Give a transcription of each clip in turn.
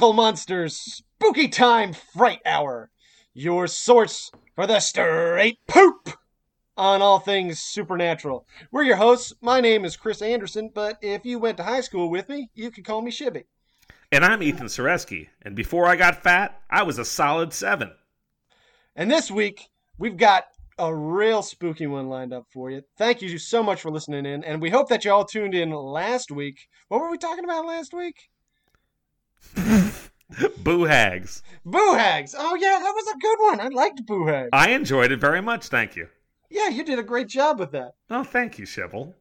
Uncle Monster's Spooky Time Fright Hour, your source for the straight poop on all things supernatural. We're your hosts. My name is Chris Anderson, but if you went to high school with me, you could call me Shibby. And I'm Ethan Soreski, and before I got fat, I was a solid seven. And this week, we've got a real spooky one lined up for you. Thank you so much for listening in, and we hope that you all tuned in last week. What were we talking about last week? Boo hags. Boo hags. Oh yeah, that was a good one. I liked boo hags. I enjoyed it very much, thank you. Yeah, you did a great job with that. Oh, thank you, Shibble.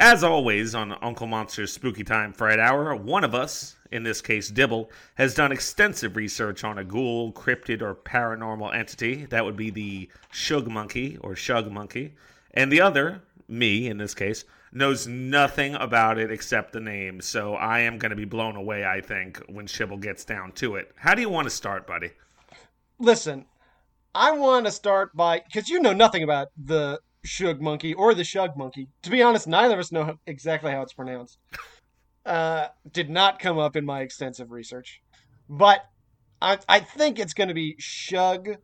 As always, on Uncle Monster's Spooky Time Fright Hour, one of us, in this case Dibble, has done extensive research on a ghoul, cryptid, or paranormal entity. That would be the Shug Monkey or Shug Monkey. And the other, me in this case, knows nothing about it except the name. So I am going to be blown away, I think, when Shibble gets down to it. How do you want to start, buddy? Listen, I want to start by because you know nothing about the Shug Monkey or the Shug Monkey. To be honest, neither of us know exactly how it's pronounced. Uh, did not come up in my extensive research, but I I think it's going to be Shug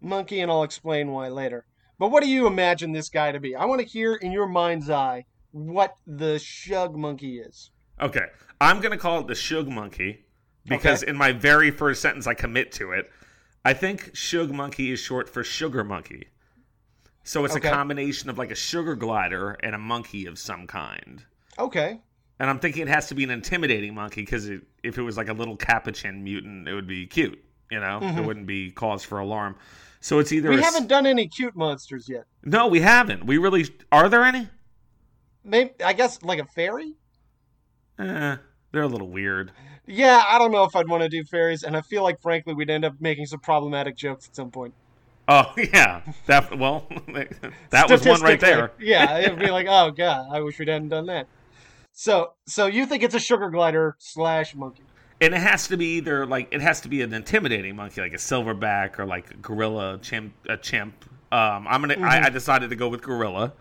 Monkey, and I'll explain why later. But what do you imagine this guy to be? I want to hear in your mind's eye what the Shug Monkey is. Okay, I'm going to call it the Shug Monkey because Okay. in my very first sentence I commit to it. I think Shug Monkey is short for Sugar Monkey. So it's Okay. a combination of like a sugar glider and a monkey of some kind. Okay, And I'm thinking it has to be an intimidating monkey because it, if it was like a little capuchin mutant, it would be cute. You know, it wouldn't be cause for alarm. So it's either Mm-hmm. we a haven't done any cute monsters yet. no, we haven't. We really are there any? Maybe I guess like a fairy. Eh, they're a little weird. Yeah, I don't know if I'd want to do fairies, and I feel like, frankly, we'd end up making some problematic jokes at some point. Oh yeah, that well, that was one right there. Yeah, it'd be like, oh god, I wish we hadn't done that. So, so you think it's a sugar glider slash monkey? And it has to be either like it has to be an intimidating monkey, like a silverback or like a gorilla, chimp, a chimp. Um, I'm gonna. I, I decided to go with gorilla.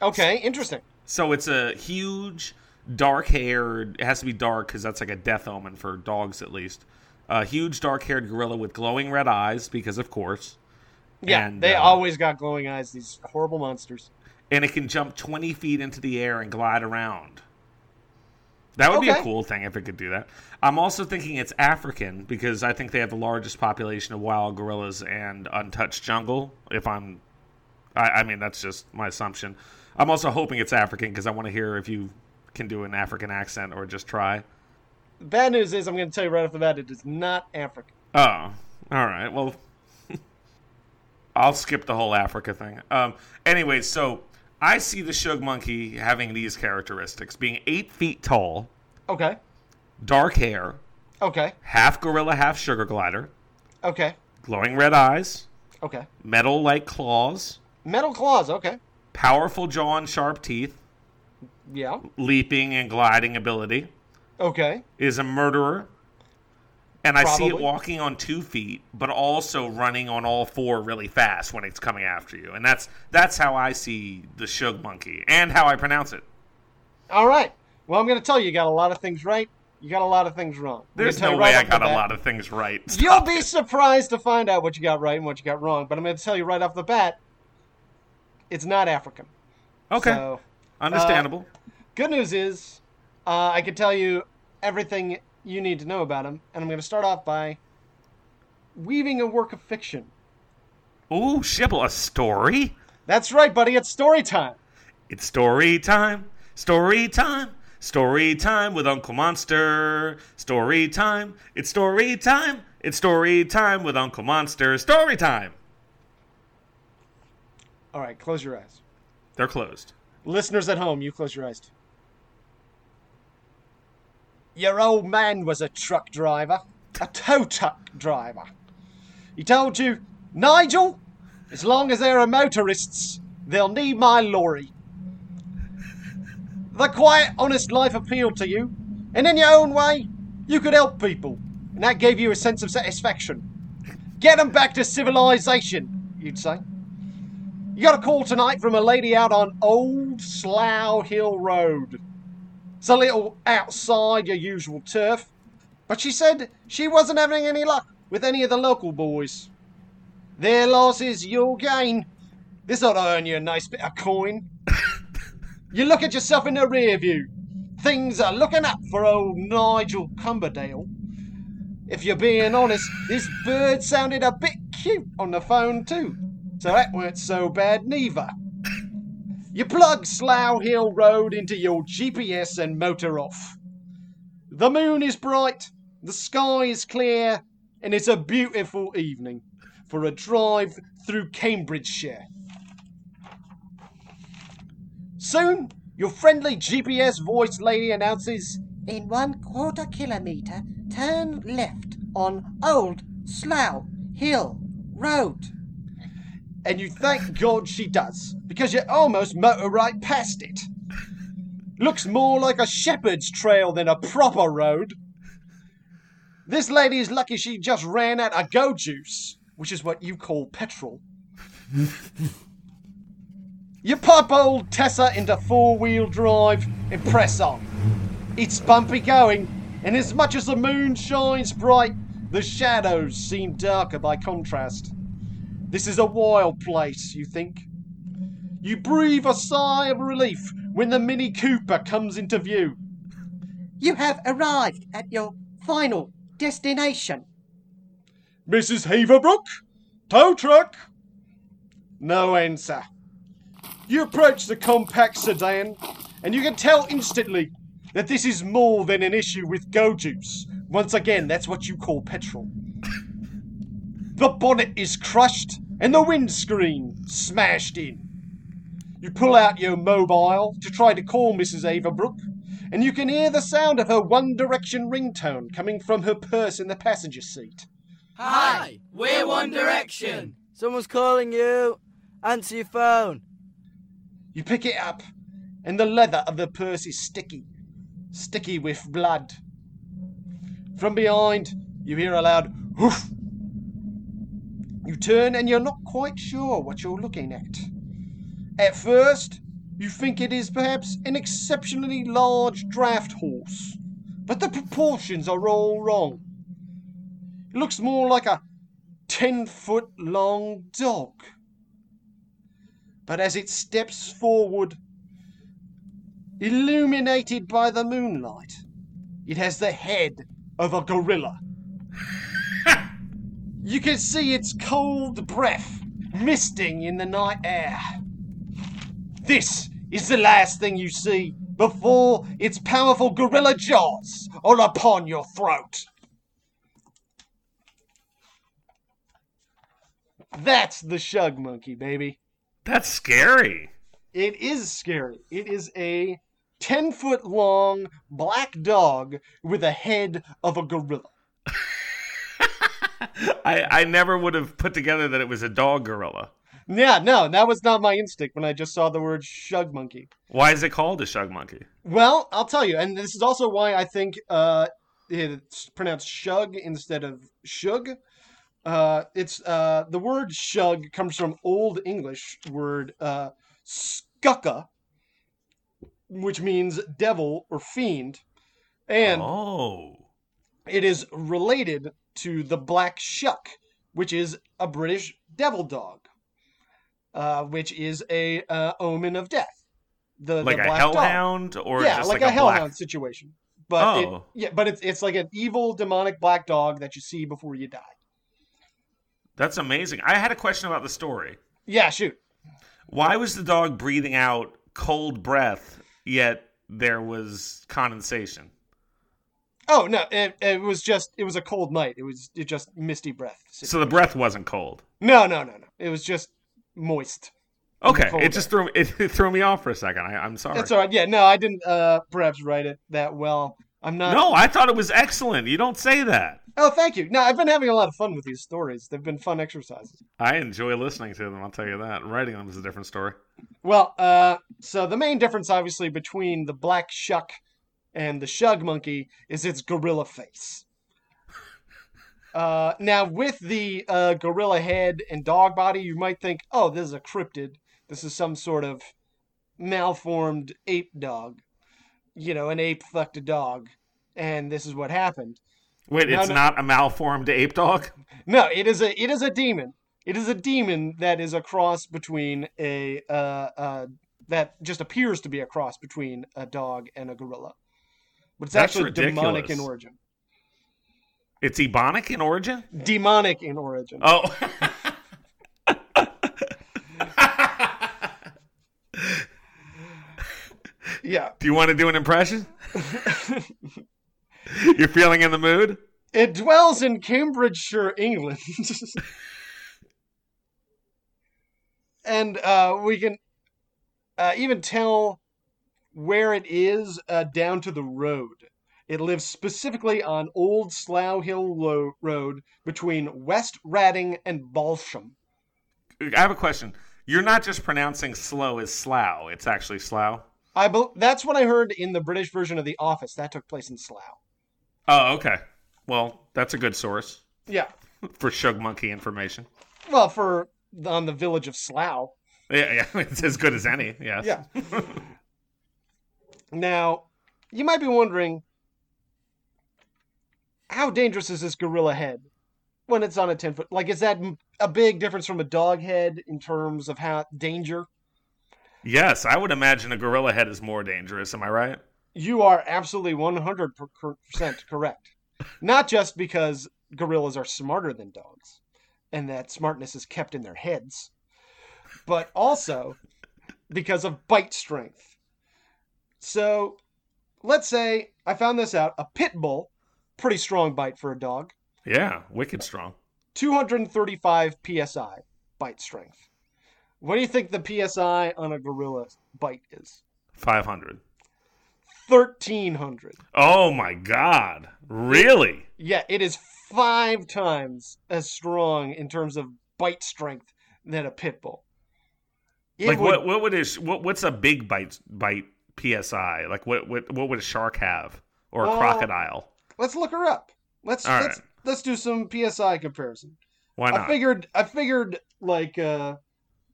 Okay, interesting. So it's a huge, dark-haired. It has to be dark because that's like a death omen for dogs, at least. A huge, dark-haired gorilla with glowing red eyes, because of course. Yeah, And, they uh, always got glowing eyes. These horrible monsters. And it can jump 20 feet into the air and glide around. That would be a cool thing if it could do that. I'm also thinking it's African because I think they have the largest population of wild gorillas and untouched jungle. If I'm, I, I mean that's just my assumption. I'm also hoping it's African because I want to hear if you can do an African accent or just try. The bad news is, I'm going to tell you right off the bat, it is not African. Oh, all right. Well, I'll skip the whole Africa thing. Um, anyway, so I see the Shug Monkey having these characteristics: being eight feet tall, Okay, dark hair, okay, half gorilla, half sugar glider, okay, glowing red eyes, okay. metal-like claws, Metal claws. Okay, powerful jaw and sharp teeth, yeah. leaping and gliding ability. Okay, Is a murderer. And I see it walking on two feet, but also running on all four really fast when it's coming after you. And that's that's how I see the Shug Monkey and how I pronounce it. all right. Well, I'm going to tell you, you got a lot of things right. You got a lot of things wrong. There's no right way I got a lot of things right. You'll Stop be surprised to find out what you got right and what you got wrong. But I'm going to tell you right off the bat, it's not African. okay. So, Understandable. good news is, uh, I can tell you everything you need to know about him, and I'm going to start off by weaving a work of fiction. Ooh, Shibble, a story? That's right, buddy. It's story time. It's story time. Story time. Story time with Uncle Monster. Story time. It's story time. It's story time with Uncle Monster. Story time. All right, close your eyes. They're closed. Listeners at home, you close your eyes too. Your old man was a truck driver, a tow truck driver. He told you, Nigel, as long as there are motorists, they'll need my lorry. The quiet, honest life appealed to you, and in your own way, you could help people, and that gave you a sense of satisfaction. Get them back to civilization, you'd say. You got a call tonight from a lady out on Old Slough Hill Road. It's a little outside your usual turf, but she said she wasn't having any luck with any of the local boys. Their loss is your gain. This ought to earn you a nice bit of coin. you look at yourself in the rear view. Things are looking up for old Nigel Cumberdale. If you're being honest, this bird sounded a bit cute on the phone too, so that weren't so bad neither. You plug Slough Hill Road into your GPS and motor off. The moon is bright, the sky is clear, and it's a beautiful evening for a drive through Cambridgeshire. Soon, your friendly GPS voice lady announces In one quarter kilometre, turn left on Old Slough Hill Road. And you thank God she does, because you almost motor right past it. Looks more like a shepherd's trail than a proper road. This lady is lucky she just ran out of go juice, which is what you call petrol. you pop old Tessa into four wheel drive and press on. It's bumpy going, and as much as the moon shines bright, the shadows seem darker by contrast. This is a wild place, you think. You breathe a sigh of relief when the Mini Cooper comes into view. You have arrived at your final destination. Mrs. Haverbrook? Tow truck? No answer. You approach the compact sedan, and you can tell instantly that this is more than an issue with go juice. Once again, that's what you call petrol. The bonnet is crushed, and the windscreen smashed in. You pull out your mobile to try to call Mrs. Averbrook, and you can hear the sound of her One Direction ringtone coming from her purse in the passenger seat. Hi, we're One Direction. Someone's calling you. Answer your phone. You pick it up, and the leather of the purse is sticky, sticky with blood. From behind, you hear a loud hoof. You turn, and you're not quite sure what you're looking at. At first, you think it is perhaps an exceptionally large draft horse, but the proportions are all wrong. It looks more like a ten foot long dog. But as it steps forward, illuminated by the moonlight, it has the head of a gorilla. You can see its cold breath misting in the night air. This is the last thing you see before its powerful gorilla jaws are upon your throat. That's the Shug Monkey, baby. That's scary. It is scary. It is a 10 foot long black dog with a head of a gorilla. I, I never would have put together that it was a dog gorilla. Yeah, no, that was not my instinct when I just saw the word Shug Monkey. Why is it called a shug monkey? Well, I'll tell you, and this is also why I think uh, it's pronounced Shug instead of Shug. Uh, it's uh, the word Shug comes from Old English word uh, scucca, which means devil or fiend, and oh. it is related to the black shuck, which is a British devil dog, uh, which is a uh, omen of death. The, Like the a black dog. hellhound or yeah, just like, like, a, black- hellhound situation. But it- Oh. yeah, but it's it's like an evil demonic black dog that you see before you die. That's amazing. I had a question about the story. Yeah, shoot. Why was the dog breathing out cold breath, yet there was condensation? Oh no, it, it was just it was a cold night. It was it just misty breath. So the breath wasn't cold. no, no, no, no. It was just moist. Okay, it just threw it, it threw me off for a second. I, I'm sorry. That's all right. Yeah, no, I didn't uh perhaps write it that well. I'm not. No, I thought it was excellent. You don't say that. Oh, thank you. No, I've been having a lot of fun with these stories. They've been fun exercises. I enjoy listening to them. I'll tell you that. Writing them is a different story. Well, uh, so the main difference, obviously, between the black shuck and the shug monkey is its gorilla face. Uh, now, with the uh, gorilla head and dog body, you might think, oh, this is a cryptid. this is some sort of malformed ape dog. You know, an ape fucked a dog, and this is what happened. Wait, No, it's no. not a malformed ape dog? No, it is a it is a demon. It is a demon that is a cross between a uh, uh that just appears to be a cross between a dog and a gorilla. But it's That's actually demonic in origin. It's ebonic in origin? Demonic in origin. Oh. Yeah. do you want to do an impression? You're feeling in the mood? It dwells in Cambridgeshire, England. and uh, we can uh, even tell where it is uh, down to the road. It lives specifically on Old Slough Hill Lo- Road between West Wratting and Balsham. I have a question. You're not just pronouncing slow as slough. It's actually slough. I bel that's what I heard in the British version of The Office. That took place in Slough. Oh, okay. Well, that's a good source Yeah. for Shug Monkey information. Well, for on the village of Slough. Yeah, yeah, it's as good as any. Yes. Yeah. now, you might be wondering how dangerous is this gorilla head when it's on a 10 foot? Like, is that a big difference from a dog head in terms of how danger? Yes, I would imagine a gorilla head is more dangerous. Am I right? You are absolutely 100% correct. Not just because gorillas are smarter than dogs and that smartness is kept in their heads, but also because of bite strength. So, let's say I found this out a pit bull, pretty strong bite for a dog, Yeah, wicked strong. 235 psi bite strength. What do you think the psi on a gorilla bite is? 500. 1300. Oh my god. Really? Yeah, it is five times as strong in terms of bite strength than a pit bull. It like would- what what would a what what's a big bite bite PSI? Like what what what would a shark have or a Well, crocodile? Let's look her up. Let's All let's let's do some PSI comparison. Why not? I figured I figured like uh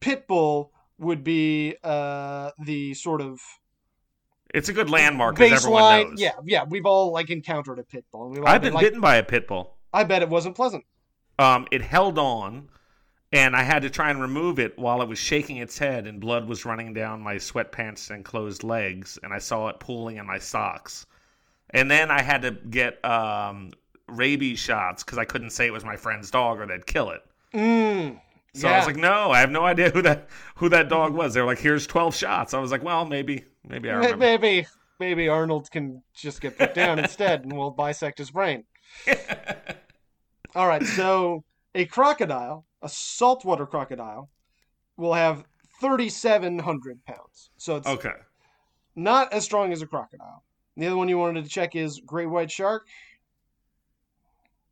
pit bull would be uh the sort of It's a good landmark because everyone baseline. knows. Yeah, yeah, we've all like encountered a pit bull. and we've all I've been like, bitten by a pit bull. I bet it wasn't pleasant. Um, it held on, and I had to try and remove it while it was shaking its head, and blood was running down my sweatpants and closed legs, and I saw it pooling in my socks. And then I had to get um, rabies shots because I couldn't say it was my friend's dog or they'd kill it. Mm, So I was like, no, I have no idea who that who that dog was. They were like, here's twelve shots. I was like, well, maybe maybe I remember. maybe maybe Arnold can just get put down instead, and we'll bisect his brain. All right, so a crocodile, a saltwater crocodile, will have 3,700 pounds. So it's Okay. not as strong as a crocodile. The other one you wanted to check is great white shark.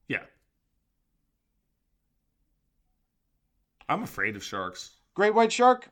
Yeah. I'm afraid of sharks. Great white shark,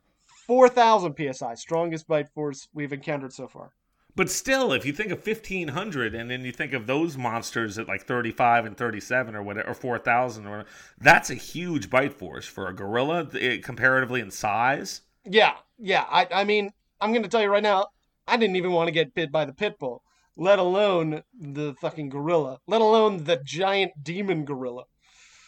4,000 psi, strongest bite force we've encountered so far. But still, if you think of 1500 and then you think of those monsters at like 35 and 37 or whatever, or 4000 or whatever, that's a huge bite force for a gorilla eh, comparatively in size. Yeah, yeah. I, I mean, I'm going to tell you right now, I didn't even want to get bit by the pit bull, let alone the fucking gorilla, let alone the giant demon gorilla.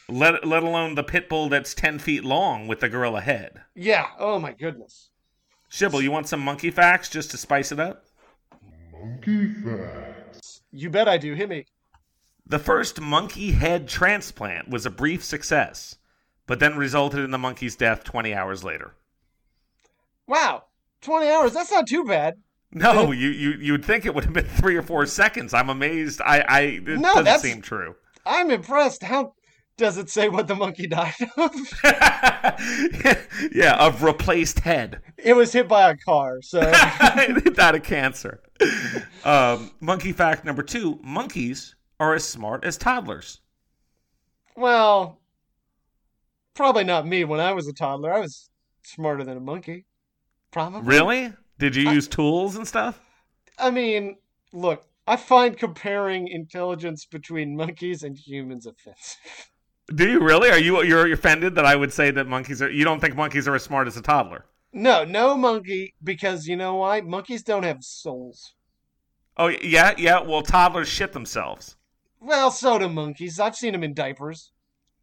Let, let alone the pit bull that's 10 feet long with the gorilla head. Yeah, oh my goodness. Shibble, you want some monkey facts just to spice it up? You bet I do. Hit me. The first monkey head transplant was a brief success, but then resulted in the monkey's death 20 hours later. Wow, 20 hours. That's not too bad. No, you, you you'd think it would have been three or four seconds. I'm amazed. I I it No, doesn't that's- seem true. I'm impressed. How does it say what the monkey died of? yeah, of replaced head. it was hit by a car, so it died of cancer. Um, monkey fact number two: monkeys are as smart as toddlers. well, probably not me when I was a toddler. I was smarter than a monkey. Probably. Really? Did you use tools and stuff? I mean, look, I find comparing intelligence between monkeys and humans offensive. Do you really? Are you you're offended that I would say that monkeys are? You don't think monkeys are as smart as a toddler? No, no monkey, because you know why? Monkeys don't have souls. Oh yeah, yeah. Well, toddlers shit themselves. Well, so do monkeys. I've seen them in diapers.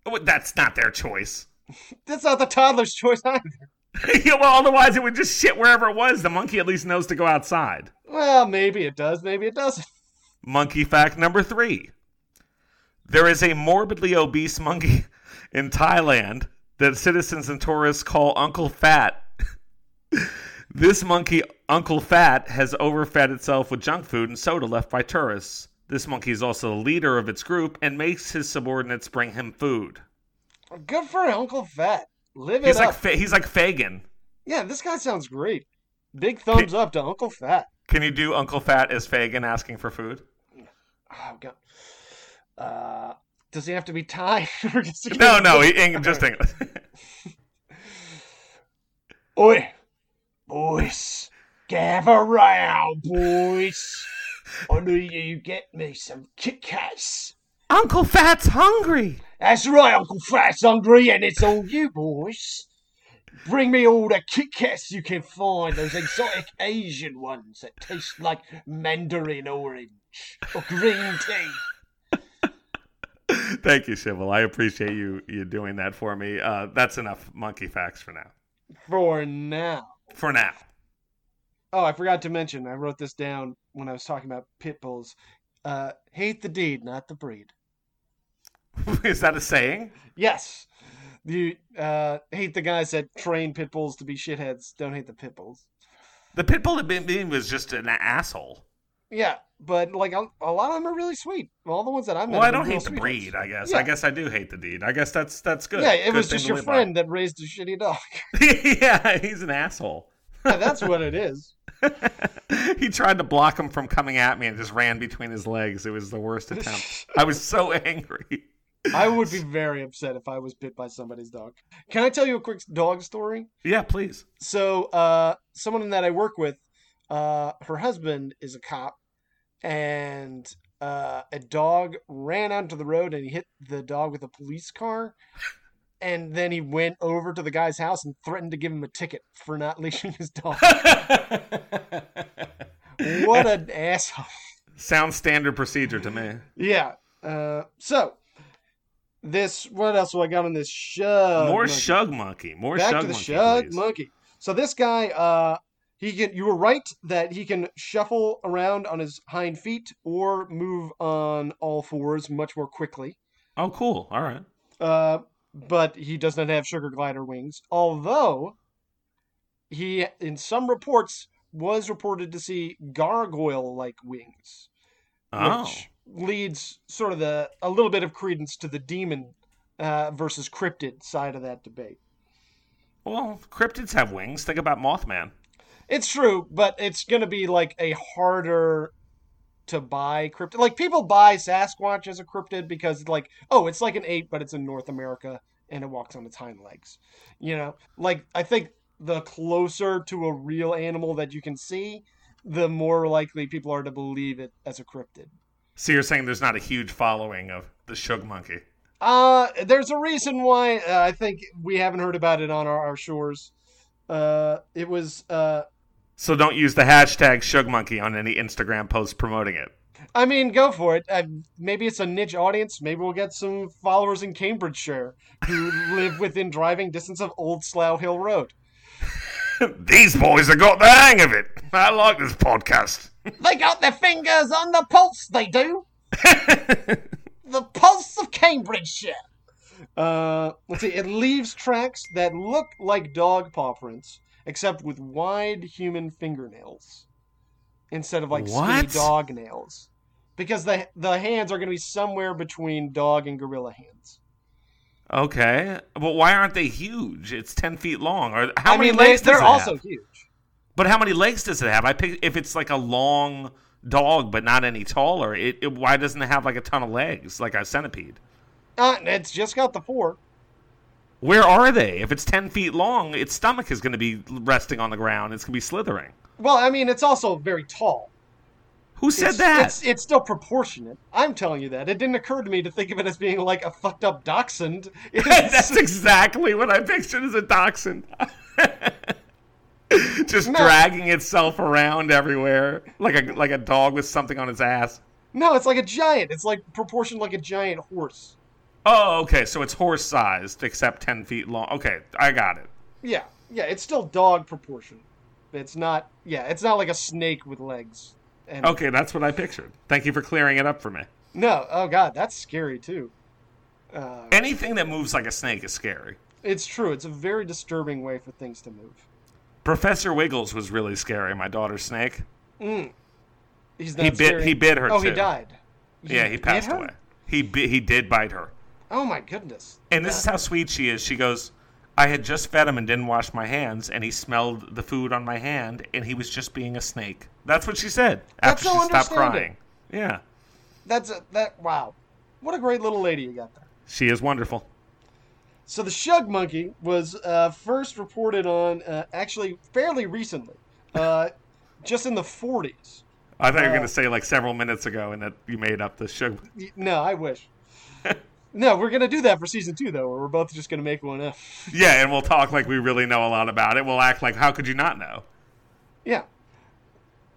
Oh, That's not their choice. That's not the toddler's choice either. yeah, well, otherwise it would just shit wherever it was. The monkey at least knows to go outside. Well, maybe it does, maybe it doesn't. Monkey fact number three. There is a morbidly obese monkey in Thailand that citizens and tourists call Uncle Fat. This monkey, Uncle Fat, has overfed itself with junk food and soda left by tourists. This monkey is also the leader of its group and makes his subordinates bring him food. Good for Uncle Fat. Live it He's up. like Fa- he's like Fagin. yeah, this guy sounds great. Big thumbs up to Uncle Fat. Can you do Uncle Fat as Fagin asking for food? Oh god. Uh, does he have to be Thai? Or does he- No, no, he, just English. Oi, boys, gather round, boys. I need you to get me some Kit Kats. Uncle Fat's hungry. That's right, Uncle Fat's hungry, and it's all you, boys. Bring me all the Kit Kats you can find, those exotic Asian ones that taste like mandarin orange or green tea. Thank you, Shivel. I appreciate you you doing that for me. Uh, that's enough monkey facts for now. For now. For now. Oh, I forgot to mention, I wrote this down when I was talking about pit bulls. Uh, hate the deed, not the breed. Is that a saying? Yes. You uh, hate the guys that train pit bulls to be shitheads. Don't hate the pit bulls. The pit bull that was just an asshole. Yeah, but like a, a lot of them are really sweet. All the ones that I met. Well, I don't hate the breed. I guess. Yeah. I guess I do hate the deed. I guess that's that's good. Yeah, it Good was just your live by. friend that raised a shitty dog. yeah, he's an asshole. That's what it is. he tried to block him from coming at me and just ran between his legs. It was the worst attempt. I was so angry. I would be very upset if I was bit by somebody's dog. Can I tell you a quick dog story? Yeah, please. So, uh, someone that I work with, uh, her husband is a cop, and uh, a dog ran onto the road and he hit the dog with a police car. And then he went over to the guy's house and threatened to give him a ticket for not leashing his dog. what an asshole. Sounds standard procedure to me. Yeah. Uh, so, this, what else do I got on this show? More shug monkey. More back shug to the monkey. shug please. monkey. So this guy, uh, he can. You were right that he can shuffle around on his hind feet or move on all fours much more quickly. Oh, cool. All right. Uh, but he does not have sugar glider wings. Although he, in some reports, was reported to see gargoyle-like wings, Oh. which leads sort of the a little bit of credence to the demon uh, versus cryptid side of that debate. Well, cryptids have wings. Think about Mothman. It's true, but it's gonna be like a harder to buy cryptid. Like people buy Sasquatch as a cryptid because like, oh, it's like an ape, but it's in North America and it walks on its hind legs. You know, like I think the closer to a real animal that you can see, the more likely people are to believe it as a cryptid. So you're saying there's not a huge following of the shug monkey? Uh, there's a reason why uh, I think we haven't heard about it on our, our shores. Uh, it was uh, So don't use the hashtag shug monkey on any Instagram post promoting it. I mean, go for it. Uh, maybe it's a niche audience. Maybe we'll get some followers in Cambridgeshire who live within driving distance of Old Slough Hill Road. These boys have got the hang of it. I like this podcast. They got their fingers on the pulse, they do. the pulse of Cambridgeshire. Uh, let's see. It leaves tracks that look like dog paw prints, except with wide human fingernails instead of like skinny dog nails. Because the the hands are going to be somewhere between dog and gorilla hands. Okay, but why aren't they huge? It's ten feet long. Or how I many mean, they, legs they're it also have? huge. But how many legs does it have? I pick if it's like a long dog but not any taller. It, it why doesn't it have like a ton of legs like a centipede? Uh, it's just got the four. Where are they? If it's ten feet long, its stomach is going to be resting on the ground. It's going to be slithering. Well, I mean, it's also very tall. Who said it's, that? It's, it's still proportionate. I'm telling you that. It didn't occur to me to think of it as being like a fucked up dachshund. That's exactly what I pictured as a dachshund. just No. dragging itself around everywhere like a like a dog with something on its ass. No, it's like a giant. It's like proportioned like a giant horse. Oh, okay. So it's horse sized, except ten feet long. Okay, I got it. Yeah, yeah, it's still dog proportion. It's not. Yeah, it's not like a snake with legs. And Okay, that's what I pictured. Thank you for clearing it up for me. no, oh god, that's scary too. Uh, Anything that moves like a snake is scary. it's true. It's a very disturbing way for things to move. Professor Wiggles was really scary. My daughter's snake. Mm. He's not He bit. scary. He bit her Oh, too. he died. Yeah, he passed away. He bit, he did bite her. Oh my goodness. And this is how sweet she is. She goes, I had just fed him and didn't wash my hands, and he smelled the food on my hand, and he was just being a snake. That's what she said That's after so she stopped crying. Yeah, That's a, that. Wow, what a great little lady you got there. she is wonderful. So the shug monkey was uh, first reported on uh, actually fairly recently, uh, just in the 40s. I thought you were Uh, going to say like several minutes ago, and that you made up the. Y- No, I wish. no, we're gonna do that for season two though, where we're both just gonna make one up. Yeah, and we'll talk like we really know a lot about it. We'll act like, how could you not know? Yeah.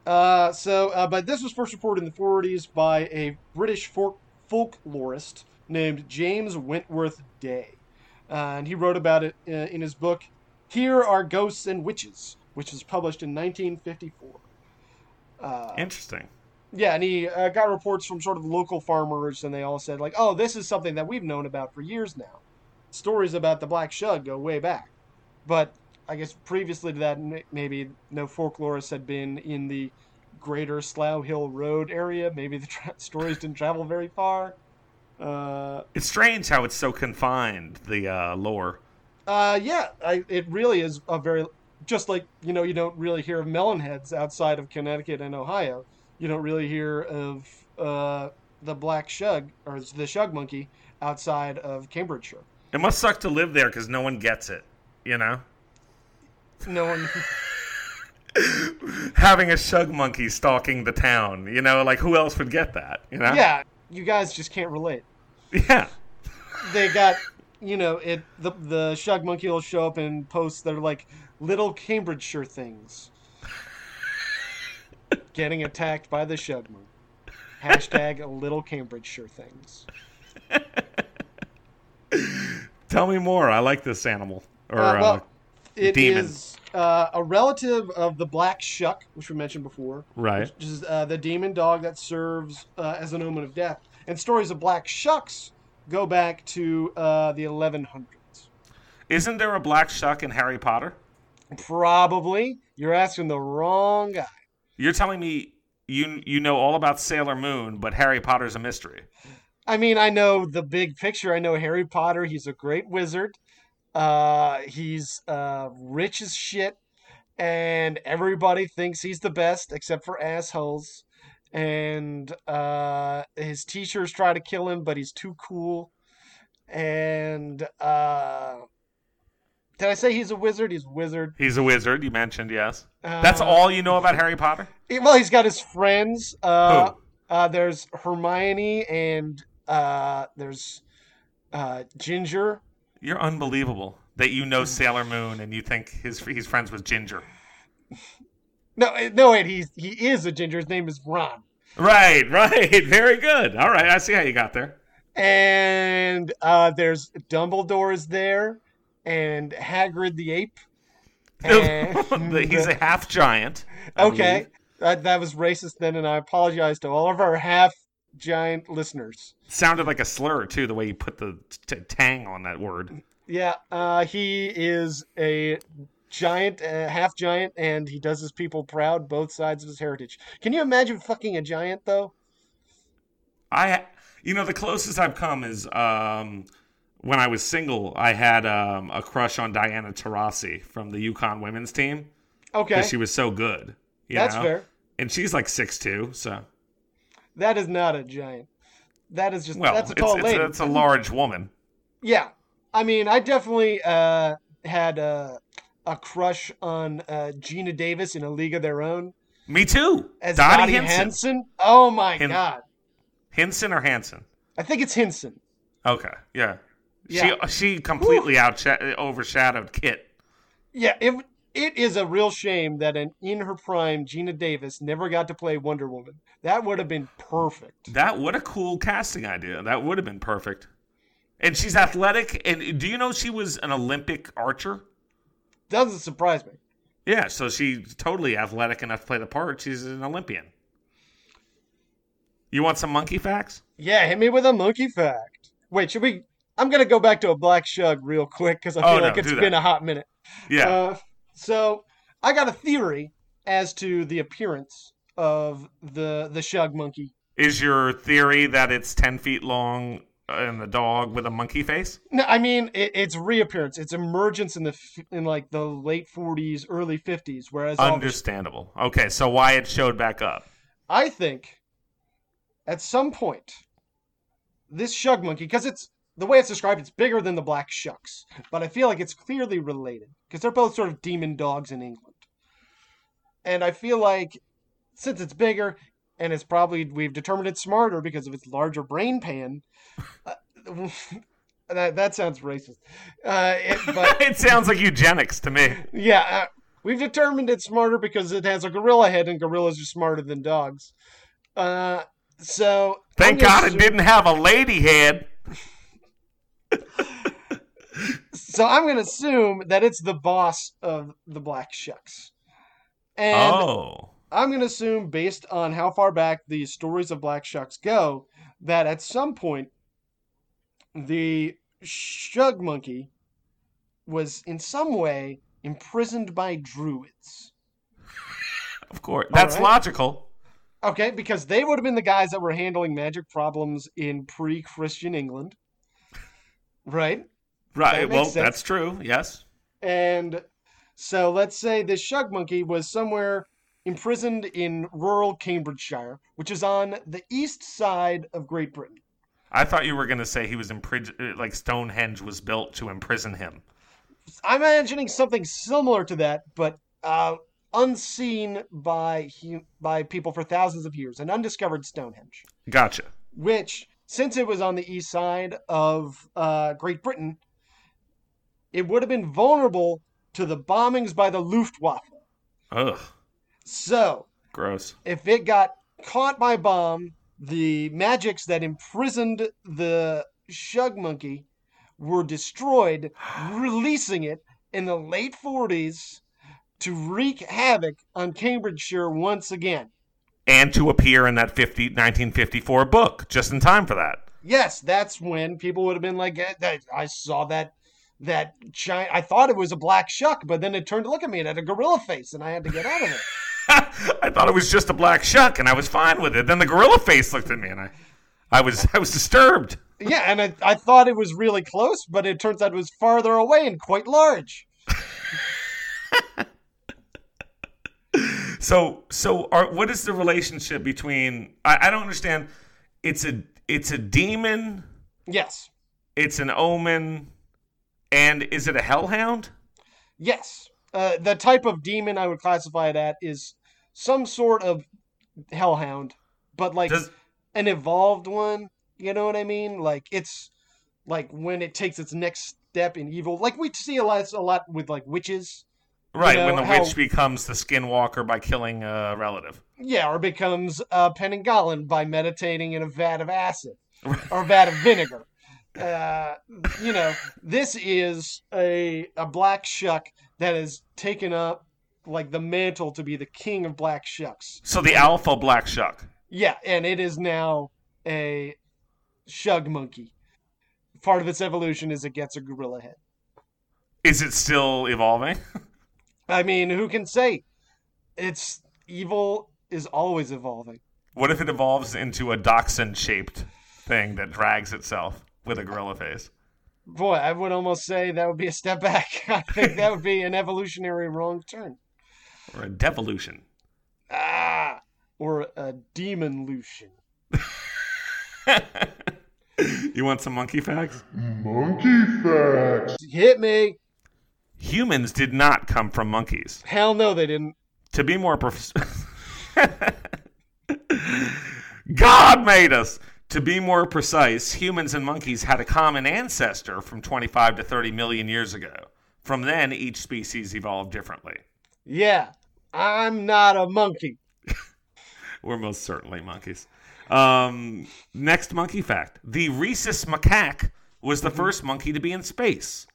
Uh, so, uh, but this was first reported in the 40s by a British folk- folklorist named James Wentworth Day. Uh, and he wrote about it uh, in his book, Here Are Ghosts and Witches, which was published in 1954. Uh, Interesting. Yeah, and he uh, got reports from sort of local farmers, and they all said, like, oh, this is something that we've known about for years now. Stories about the Black Shug go way back. But I guess previously to that, maybe no folklorists had been in the greater Slough Hill Road area. Maybe the tra- stories didn't travel very far. Uh, It's strange how it's so confined, the uh, lore. uh, yeah, I, it really is a very just like you know you don't really hear of melonheads outside of Connecticut and Ohio. You don't really hear of uh, the black shug or the shug monkey outside of Cambridgeshire. It must suck to live there because no one gets it, you know? No one. Having a shug monkey stalking the town, you know, like who else would get that, you know? yeah, you guys just can't relate. Yeah. They got you know it. The the shug monkey will show up and post their like little Cambridgeshire things. Getting attacked by the shug monkey. Hashtag little Cambridgeshire things. Tell me more. I like this animal. Or Uh, uh, well, It is demon. uh, a relative of the black shuck, which we mentioned before, right. which is uh, the demon dog that serves uh, as an omen of death. And stories of black shucks go back to uh, the 1100s. Isn't there a black shuck in Harry Potter? Probably. You're asking the wrong guy. You're telling me you you know all about Sailor Moon, but Harry Potter's a mystery. I mean, I know the big picture. I know Harry Potter. He's a great wizard. Uh, he's uh, rich as shit, and everybody thinks he's the best except for assholes. And uh, his teachers try to kill him, but he's too cool. And uh, did I say he's a wizard? He's a wizard. He's a wizard. You mentioned yes. That's Uh, all you know about Harry Potter. Well, he's got his friends. Uh, Who? uh, there's Hermione and uh, there's uh, Ginger. You're unbelievable that you know Sailor Moon and you think his he's friends with Ginger. No, eh, no, wait. He's he is a ginger. His name is Ron. Right, right. Very good. All right, I see how you got there. And uh, there's Dumbledore is there, and Hagrid the ape. And- he's a half giant. I okay. That, that was racist then, and I apologize to all of our half giant listeners. Sounded like a slur too, the way you put the t- tang on that word. Yeah, uh, he is a giant, uh, half giant, and he does his people proud, both sides of his heritage. Can you imagine fucking a giant, though? I, you know, the closest I've come is um, when I was single. I had um, a crush on Diana Taurasi from the UConn women's team Okay, because she was so good. you that's know? fair. And she's like six two, so That is not a giant. That is just well, that's a tall it's, lady. a, it's a large woman. Yeah, I mean, I definitely uh, had a, a crush on uh, Geena Davis in A League of Their Own Me too. as Dottie Dottie Hinson. Hanson. Oh my Hin- god, Hinson or Hanson? I think it's Hinson. Okay, yeah. Yeah. She she completely outsha- overshadowed Kit. Yeah, it it is a real shame that an in her prime Geena Davis never got to play Wonder Woman. That would have been perfect. That what a cool casting idea. That would have been perfect. And she's athletic. And do you know she was an Olympic archer? Doesn't surprise me. Yeah, so she's totally athletic enough to play the part. She's an Olympian. You want some monkey facts? Yeah, hit me with a monkey fact. Wait, should we? I'm gonna go back to a black shug real quick because I Oh, feel no, like it's do that. been a hot minute. Yeah. Uh, so I got a theory as to the appearance of the the shug monkey. Is your theory that it's 10 feet long and the dog with a monkey face? No, I mean it, its reappearance, its emergence in the in like the late 40s, early 50s. Whereas all the- Understandable. Okay, so why it showed back up? I think at some point this shug monkey, because it's the way it's described, it's bigger than the black shucks, but I feel like it's clearly related because they're both sort of demon dogs in England, and I feel like since it's bigger and it's probably we've determined it's smarter because of its larger brain pan. Uh, that that sounds racist, uh, it, but it sounds like eugenics to me. yeah, uh, we've determined it's smarter because it has a gorilla head, and gorillas are smarter than dogs. Uh, so Thank God it didn't have a lady head. So I'm going to assume that it's the boss of the Black Shucks, and oh. I'm going to assume, based on how far back the stories of Black Shucks go, that at some point the Shug Monkey was in some way imprisoned by druids. Of course. That's right. logical. Okay, because they would have been the guys that were handling magic problems in pre-Christian England, right? Right. That Well, sense. that's true. Yes. And so let's say this shug monkey was somewhere imprisoned in rural Cambridgeshire, which is on the east side of Great Britain. I thought you were going to say he was imprisoned, like Stonehenge was built to imprison him. I'm imagining something similar to that, but uh, unseen by by people for thousands of years, an undiscovered Stonehenge. Gotcha. which, since it was on the east side of uh, Great Britain, it would have been vulnerable to the bombings by the Luftwaffe. Ugh. So, Gross. if it got caught by bomb, the magics that imprisoned the Shug Monkey were destroyed, releasing it in the late 40s to wreak havoc on Cambridgeshire once again. And to appear in that 50, 1954 book just in time for that. Yes, that's when people would have been like, "Eh, I saw that that giant. I thought it was a black shuck, but then it turned to look at me and had a gorilla face, and I had to get out of it. I thought it was just a black shuck and I was fine with it. Then the gorilla face looked at me and I I was I was disturbed. yeah, and I, I thought it was really close, but it turns out it was farther away and quite large. So so are, what is the relationship between I, I don't understand. It's a it's a demon, Yes, it's an omen, and is it a hellhound? yes. Uh, the type of demon I would classify it at is some sort of hellhound, but like Does an evolved one. You know what I mean? Like it's like when it takes its next step in evil. Like we see a lot, a lot with like witches. right know, when the how- witch becomes the skinwalker by killing a relative. Yeah, or becomes uh, Penanggalan by meditating in a vat of acid or a vat of vinegar. Uh, you know, this is a a black shuck that has taken up like the mantle to be the king of black shucks. So the alpha black shuck. Yeah, and it is now a shug monkey. Part of its evolution is it gets a gorilla head. Is it still evolving? I mean, who can say? It's evil is always evolving. What if it evolves into a dachshund shaped thing that drags itself with a gorilla face? Boy, I would almost say that would be a step back. I think that would be an evolutionary wrong turn. Or a devolution? Ah, or a demon lution. you want some monkey facts? Monkey facts. Hit me. Humans did not come from monkeys. Hell no, they didn't. To be more precise, God made us. To be more precise, humans and monkeys had a common ancestor from 25 to 30 million years ago. From then, each species evolved differently. Yeah, I'm not a monkey. We're most certainly monkeys. Um, next monkey fact the rhesus macaque was the first monkey to be in space.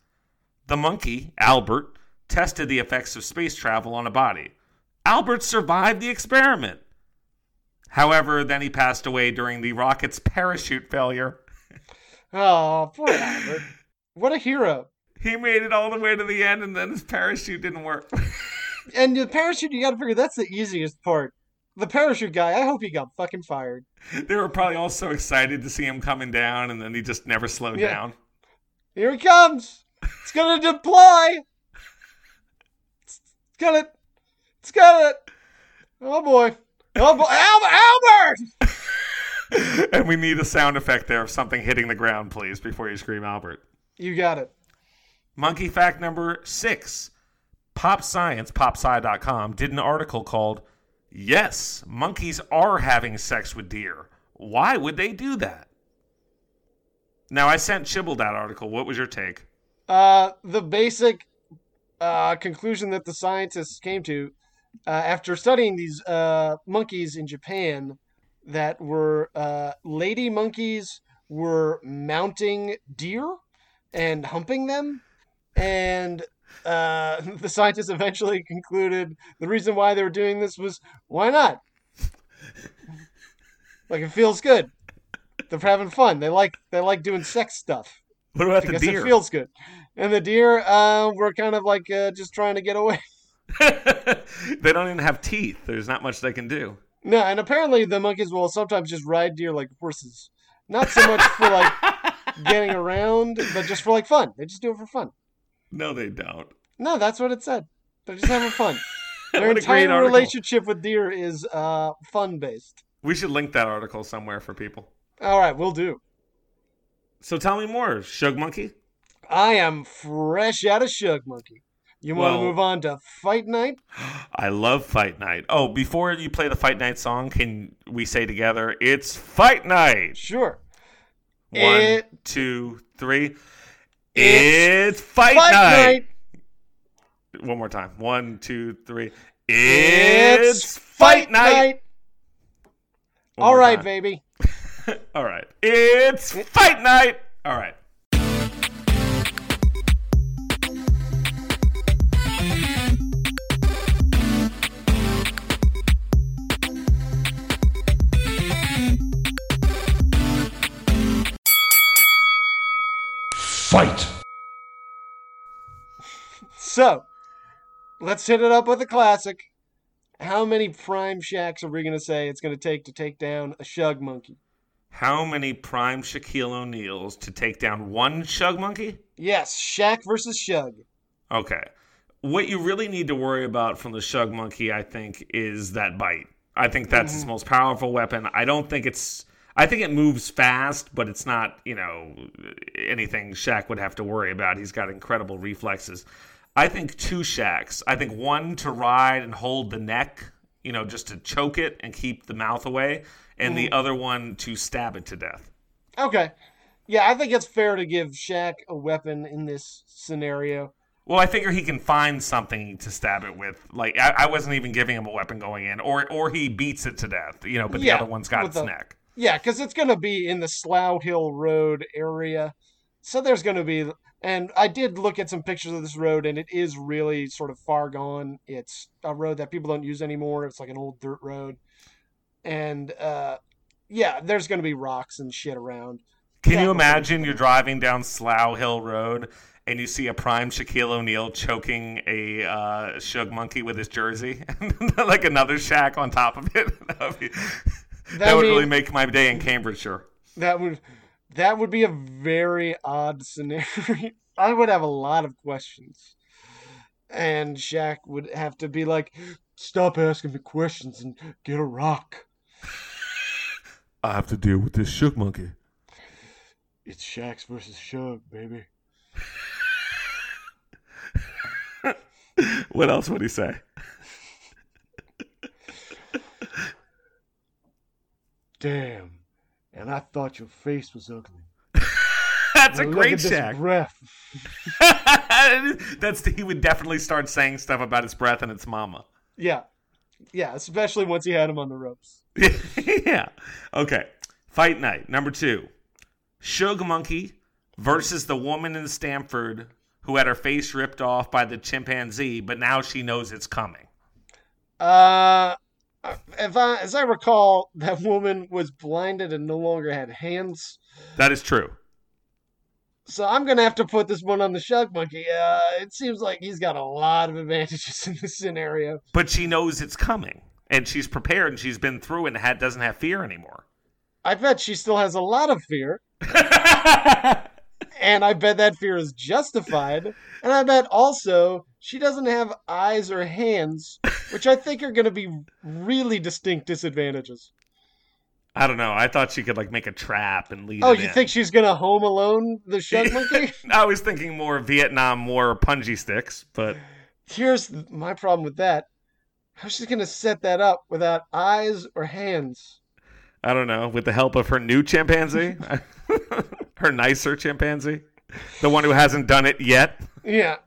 The monkey, Albert, tested the effects of space travel on a body. Albert survived the experiment. However, then he passed away during the rocket's parachute failure. Oh, poor Albert. What a hero. He made it all the way to the end and then his parachute didn't work. And the parachute, you gotta figure that's the easiest part. The parachute guy, I hope he got fucking fired. they were probably all so excited to see him coming down and then he just never slowed Yeah. down. Here he comes. It's gonna deploy. It's gonna. It's gonna. Oh boy. Oh. Albert! Albert! and we need a sound effect there of something hitting the ground, please, before you scream Albert. You got it. Monkey fact number six. Pop Science, popsci.com, did an article called Yes, Monkeys Are Having Sex with Deer. Why would they do that? Now, I sent Shibble that article. What was your take? Uh, the basic uh, conclusion that the scientists came to uh, after studying these uh, monkeys in Japan that were uh, lady monkeys were mounting deer and humping them. And uh, the scientists eventually concluded the reason why they were doing this was why not? like it feels good. They're having fun. They like they like doing sex stuff What about the because deer? it feels good. And the deer uh, were kind of like uh, just trying to get away. they don't even have teeth. There's not much they can do. No, and apparently the monkeys will sometimes just ride deer like horses. Not so much for like getting around, but just for like fun. They just do it for fun. No, they don't. No, that's what it said. They're just having fun. Their What a great entire relationship with deer is uh, fun based. We should link that article somewhere for people. All right, we'll do. So tell me more, Shug Monkey. I am fresh out of Shug Monkey. You want to move on to Fight Night? I love Fight Night. Oh, before you play the Fight Night song, can we say together, it's Fight Night? Sure. One, It- two, three. It's It's Fight, Fight night. Night. One more time. One, two, three. It's, It's, Fight Night. One All right, time. baby. All right. It's Fight Night. All right. Fight! So, let's hit it up with a classic. How many prime Shaqs are we going to say it's going to take to take down a shug monkey? How many prime Shaquille O'Neals to take down one Shug Monkey? Yes, Shaq versus shug. Okay. What you really need to worry about from the Shug Monkey, I think, is that bite. I think that's its mm-hmm. most powerful weapon. I don't think it's. I think it moves fast, but it's not, you know, anything Shaq would have to worry about. He's got incredible reflexes. I think two Shaqs. I think one to ride and hold the neck, you know, just to choke it and keep the mouth away, and the mm-hmm. other one to stab it to death. Okay. Yeah, I think it's fair to give Shaq a weapon in this scenario. Well, I figure he can find something to stab it with. Like I, I wasn't even giving him a weapon going in, or or he beats it to death. You know, but Yeah, the other one's got its the- neck. Yeah, because it's going to be in the Slough Hill Road area. So there's going to be. And I did look at some pictures of this road, and it is really sort of far gone. It's a road that people don't use anymore. It's like an old dirt road. And uh, yeah, there's going to be rocks and shit around. Can Yeah. you imagine you're driving down Slough Hill Road and you see a prime Shaquille O'Neal choking a uh, Shug monkey with his jersey, like another Shaq on top of it? that would, that would mean- really make my day in Cambridgeshire. That would that would be a very odd scenario. I would have a lot of questions. And Shaq would have to be like, stop asking me questions and get a rock. I have to deal with this Shug monkey. It's Shaq's versus Shug, baby. What else would he say? Damn. And I thought your face was ugly. That's a great Shaq. breath. That's he would definitely start saying stuff about his breath and its mama. Yeah, yeah. Especially once he had him on the ropes. yeah. Okay. Fight night number two. Shug Monkey versus the woman in Stamford who had her face ripped off by the chimpanzee, but now she knows it's coming. Uh, if I, as I recall, that woman was blinded and no longer had hands. That is true. So I'm gonna have to put this one on the Shug Monkey. Uh, it seems like he's got a lot of advantages in this scenario. But she knows it's coming. And she's prepared and she's been through and had, doesn't have fear anymore. I bet she still has a lot of fear, and I bet that fear is justified. And I bet also she doesn't have eyes or hands, which I think are gonna be really distinct disadvantages. I don't know. I thought she could like make a trap and lead Oh, you in. think she's gonna home alone the Shug Monkey? I was thinking more Vietnam War punji sticks, but Here's my problem with that. How's she gonna set that up without eyes or hands? I don't know. With the help of her new chimpanzee, her nicer chimpanzee, the one who hasn't done it yet. Yeah.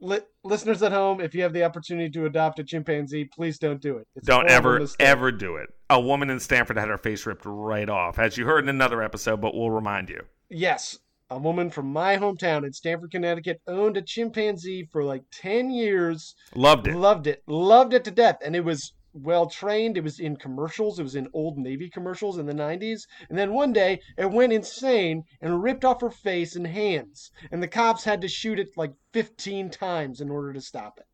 Li- listeners at home, if you have the opportunity to adopt a chimpanzee, please don't do it. It's Don't ever, mistake. ever do it. A woman in Stamford had her face ripped right off, as you heard in another episode, but we'll remind you. Yes, a woman from my hometown in Stamford, Connecticut, owned a chimpanzee for like ten years. Loved it. Loved it, loved it to death, and it was well trained. It was in commercials. It was in old Navy commercials in the '90s. And then one day, it went insane and ripped off her face and hands. And the cops had to shoot it like 15 times in order to stop it.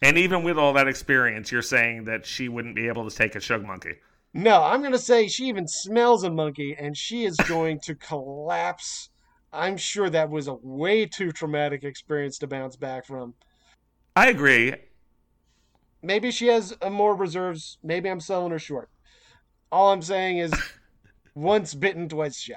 And even with all that experience, you're saying that she wouldn't be able to take a shug monkey. No, I'm gonna say she even smells a monkey, and she is going to collapse. I'm sure that was a way too traumatic experience to bounce back from. I agree. Maybe she has a more reserves. Maybe I'm selling her short. All I'm saying is, once bitten, twice shy.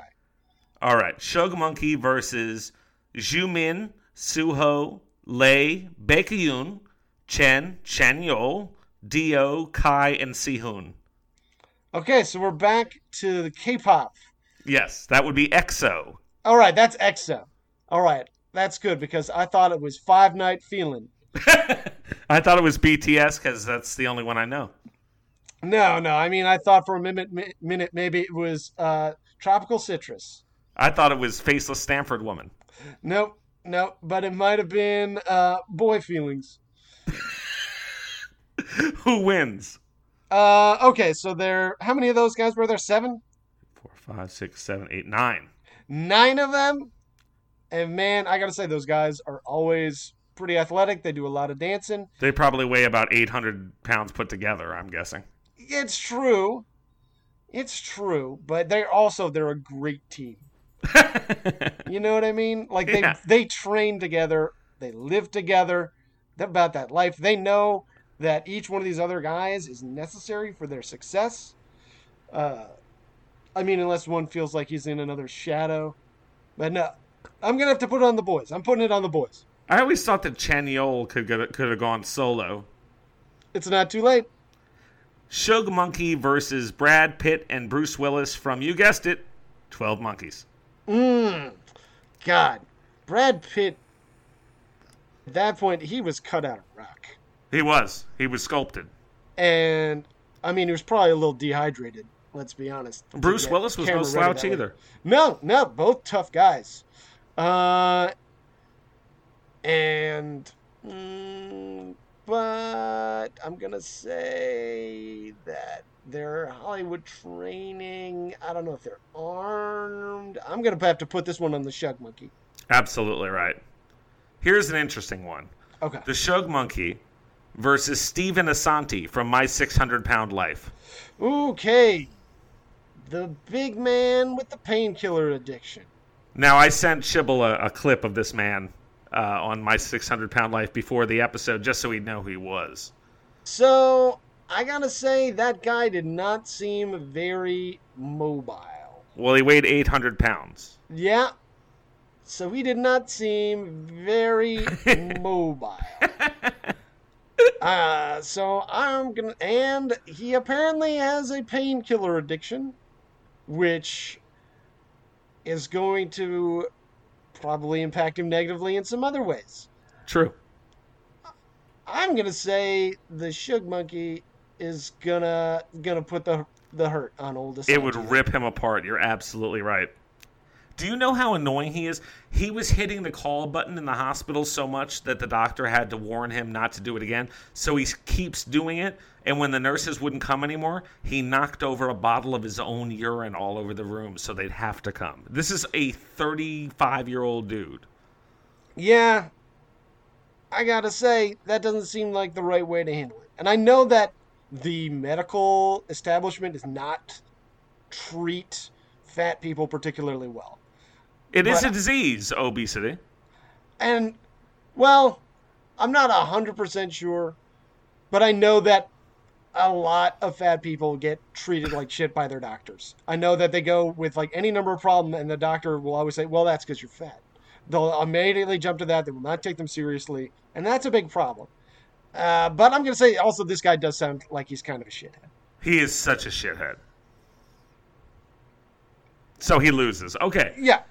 All right, Shug Monkey versus Xiumin, Suho, Lay, Baekhyun, Chen, Chen Yol, D.O., Kai, and Sehun. Okay, so we're back to the K-pop. Yes, that would be EXO. All right, that's EXO. All right, that's good because I thought it was Five Night Feeling. I thought it was BTS because that's the only one I know. No, no, I mean I thought for a minute, minute maybe it was uh, Tropical Citrus. I thought it was Faceless Stamford Woman. Nope, nope, but it might have been uh, Boy Feelings. Who wins? Uh, okay, so there. How many of those guys were there? Seven, Four, five, six, seven, eight, nine. nine of them. And man, I gotta say, those guys are always pretty athletic. They do a lot of dancing. They probably weigh about 800 pounds put together, I'm guessing. It's true, it's true, but they're also they're a great team. You know what I mean? Like they Yeah. they train together, they live together. They're about that life. They know that each one of these other guys is necessary for their success. Uh, I mean, unless one feels like he's in another shadow. But no, I'm gonna have to put it on the boys. I'm putting it on the boys. I always thought that Chanyeol could go, could have gone solo. It's not too late. Shug Monkey versus Brad Pitt and Bruce Willis from, you guessed it, 12 Monkeys. Mmm. God, Brad Pitt. At that point, he was cut out of rock. He was. He was sculpted. and I mean, he was probably a little dehydrated. Let's be honest. Bruce Willis was no slouch either. No, no, both tough guys. Uh, and mm, but I'm gonna say that they're Hollywood training. I don't know if they're armed. I'm gonna have to put this one on the Shug Monkey. Absolutely right. Here's an interesting one. Okay. The Shug Monkey versus Steven Assanti from My 600 Pound Life. Okay. The big man with the painkiller addiction. Now, I sent Shibble a, a clip of this man uh, on My 600 Pound Life before the episode just so he'd know who he was. So I gotta say that guy did not seem very mobile. Well, he weighed 800 pounds. Yeah. So he did not seem very mobile. Uh, so I'm gonna, and he apparently has a painkiller addiction, which is going to probably impact him negatively in some other ways. True. I'm gonna say the Shug Monkey is gonna gonna put the the hurt on old Assanti. It would rip him apart. You're absolutely right. Do you know how annoying he is? He was hitting the call button in the hospital so much that the doctor had to warn him not to do it again. So he keeps doing it. And when the nurses wouldn't come anymore, he knocked over a bottle of his own urine all over the room so they'd have to come. This is a 35 year old dude. Yeah, I gotta say that doesn't seem like the right way to handle it. And I know that the medical establishment does not treat fat people particularly well. It is But- a disease, obesity. And, well, I'm not 100% sure, but I know that a lot of fat people get treated like shit by their doctors. I know that they go with like any number of problem, and the doctor will always say, well, that's because you're fat. They'll immediately jump to that. They will not take them seriously. And that's a big problem. Uh, but I'm going to say also, this guy does sound like he's kind of a shithead. He is such a shithead. So he loses. Okay. Yeah.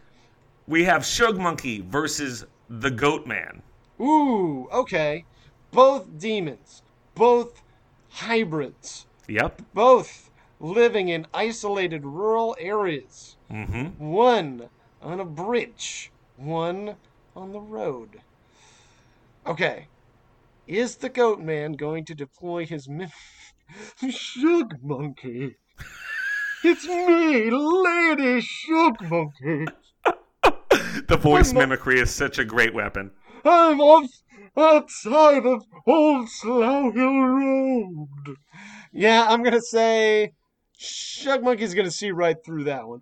We have Shug Monkey versus the Goat Man. Ooh, okay. Both demons, both hybrids. Yep. both living in isolated rural areas. Mm-hmm. One on a bridge, one on the road. Okay. Is the goat man going to deploy his Shug Monkey? It's me, Lady Shug Monkey. The voice not- mimicry is such a great weapon. I'm off outside of Old Slough Hill Road. Yeah, I'm gonna say Shug Monkey's gonna see right through that one.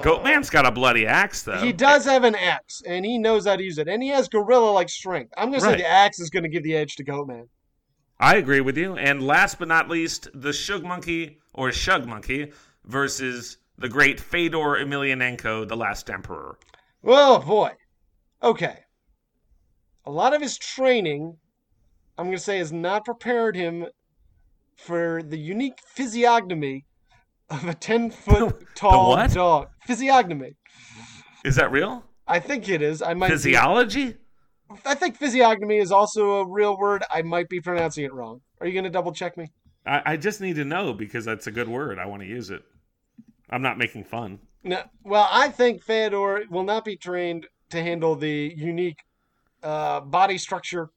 Goat Man's got a bloody axe, though. He does have an axe, and he knows how to use it, and he has gorilla-like strength. I'm gonna say the axe is gonna give the edge to Goatman. I agree with you. And last but not least, the Shug Monkey or Shug Monkey versus the great Fedor Emelianenko, the last emperor. Oh boy. Okay. A lot of his training, I'm gonna say, has not prepared him for the unique physiognomy of a ten foot tall what? dog. Physiognomy. Is that real? I think it is. I might. be- Physiology? I think physiognomy is also a real word. I might be pronouncing it wrong. Are you gonna double check me? I, I just need to know because that's a good word. I want to use it. I'm not making fun. No, well, I think Fedor will not be trained to handle the unique uh, body structure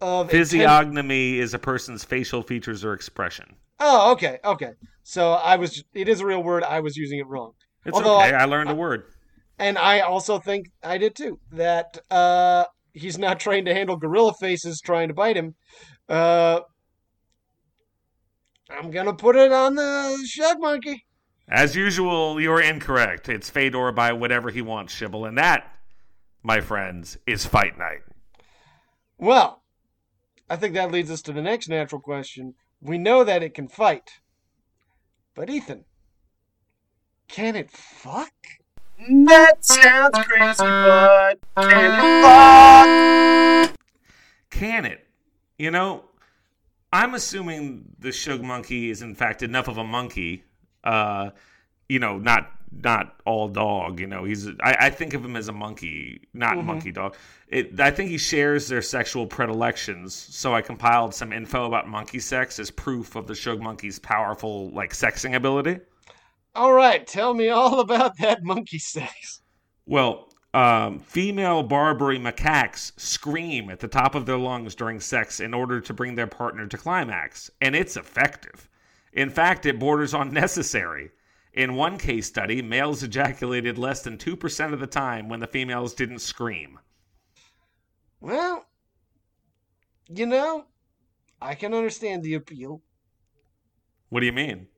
of a ten- Physiognomy is a person's facial features or expression. Oh, okay, okay. So I was. It is a real word. I was using it wrong, It's Although okay. I- I, learned a word. and I also think I did too. That uh, he's not trained to handle gorilla faces trying to bite him. Uh, I'm gonna put it on the shug monkey. As usual, you're incorrect. It's Fedor by whatever he wants, Shibble. And that, my friends, is Fight Night. Well, I think that leads us to the next natural question. We know that it can fight, but Ethan, can it fuck? That sounds crazy, but can it fuck? Can it? You know, I'm assuming the Shug Monkey is in fact enough of a monkey. Uh, you know, not not all dog. You know, he's. I, I think of him as a monkey, not monkey dog. It. I think he shares their sexual predilections. So I compiled some info about monkey sex as proof of the Shug Monkey's powerful like sexing ability. All right, tell me all about that monkey sex. Well, um, female Barbary macaques scream at the top of their lungs during sex in order to bring their partner to climax, and it's effective. In fact, it borders on necessary. In one case study, males ejaculated less than 2% of the time when the females didn't scream. Well, you know, I can understand the appeal. What do you mean?